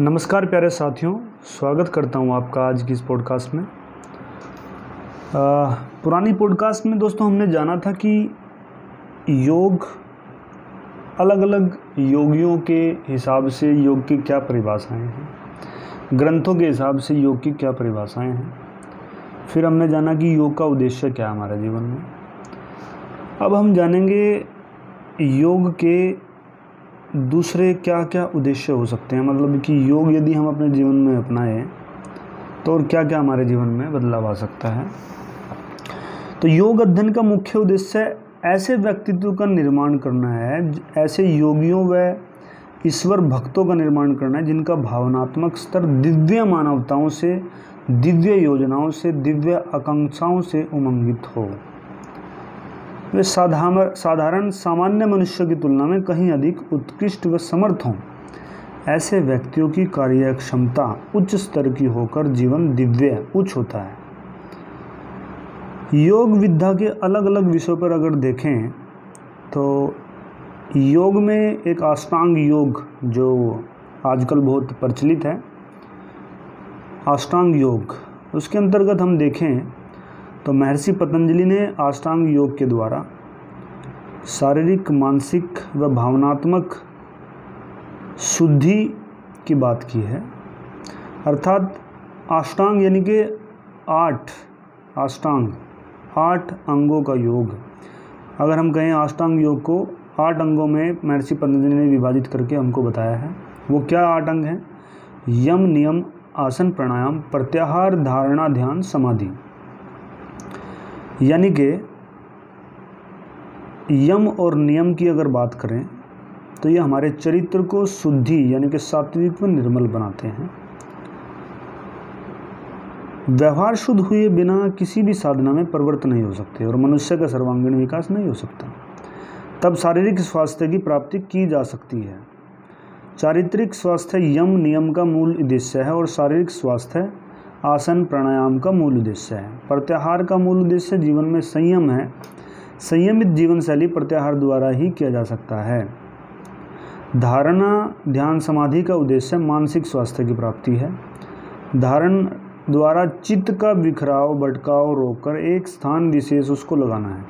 नमस्कार प्यारे साथियों स्वागत करता हूँ आपका आज की इस पॉडकास्ट में। आ, पुरानी पॉडकास्ट में दोस्तों हमने जाना था कि योग अलग अलग योगियों के हिसाब से योग की क्या परिभाषाएँ हैं। ग्रंथों के हिसाब से योग की क्या परिभाषाएँ हैं। फिर हमने जाना कि योग का उद्देश्य क्या है हमारे जीवन में। अब हम जानेंगे योग के दूसरे क्या क्या उद्देश्य हो सकते हैं? मतलब कि योग यदि हम अपने जीवन में अपनाएँ तो और क्या क्या हमारे जीवन में बदलाव आ सकता है? तो योग अध्ययन का मुख्य उद्देश्य ऐसे व्यक्तित्व का निर्माण करना है, ऐसे योगियों व ईश्वर भक्तों का निर्माण करना है, जिनका भावनात्मक स्तर दिव्य मानवताओं से, दिव्य योजनाओं से, दिव्य आकांक्षाओं से उमंगित हो। वे साधारण साधारण सामान्य मनुष्य की तुलना में कहीं अधिक उत्कृष्ट व समर्थ हों। ऐसे व्यक्तियों की कार्य क्षमता उच्च स्तर की होकर जीवन दिव्य, उच्च होता है। योग विद्या के अलग अलग विषयों पर अगर देखें तो योग में एक अष्टांग योग जो आजकल बहुत प्रचलित है, अष्टांग योग, उसके अंतर्गत हम देखें तो महर्षि पतंजलि ने अष्टांग योग के द्वारा शारीरिक, मानसिक व भावनात्मक शुद्धि की बात की है। अर्थात अष्टांग यानी कि आठ, अष्टांग, आठ अंगों का योग। अगर हम कहें अष्टांग योग को, आठ अंगों में महर्षि पतंजलि ने विभाजित करके हमको बताया है, वो क्या आठ अंग हैं? यम, नियम, आसन, प्राणायाम, प्रत्याहार, धारणा, ध्यान, समाधि। यानी कि यम और नियम की अगर बात करें तो ये हमारे चरित्र को शुद्धि यानी कि सात्विक व निर्मल बनाते हैं। व्यवहार शुद्ध हुए बिना किसी भी साधना में परिवर्तन नहीं हो सकते और मनुष्य का सर्वांगीण विकास नहीं हो सकता। तब शारीरिक स्वास्थ्य की प्राप्ति की जा सकती है। चारित्रिक स्वास्थ्य यम नियम का मूल उद्देश्य है और शारीरिक स्वास्थ्य आसन प्राणायाम का मूल उद्देश्य है। प्रत्याहार का मूल उद्देश्य जीवन में संयम है। संयमित जीवन शैली प्रत्याहार द्वारा ही किया जा सकता है। धारणा, ध्यान समाधि का उद्देश्य मानसिक स्वास्थ्य की प्राप्ति है। धारण द्वारा चित्त का बिखराव, भटकाव, रोककर एक स्थान विशेष उसको लगाना है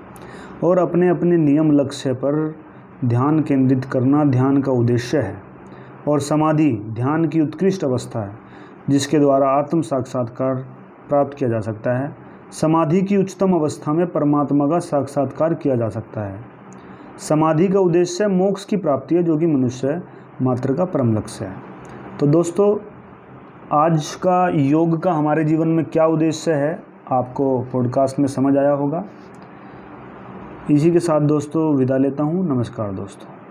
और अपने अपने नियम लक्ष्य पर ध्यान केंद्रित करना ध्यान का उद्देश्य है। और समाधि, ध्यान की उत्कृष्ट अवस्था है। जिसके द्वारा आत्म साक्षात्कार प्राप्त किया जा सकता है। समाधि की उच्चतम अवस्था में परमात्मा का साक्षात्कार किया जा सकता है। समाधि का उद्देश्य मोक्ष की प्राप्ति है, जो कि मनुष्य मात्र का परम लक्ष्य है। तो दोस्तों, आज का योग का हमारे जीवन में क्या उद्देश्य है, आपको पॉडकास्ट में समझ आया होगा। इसी के साथ दोस्तों, विदा लेता हूँ। नमस्कार दोस्तों।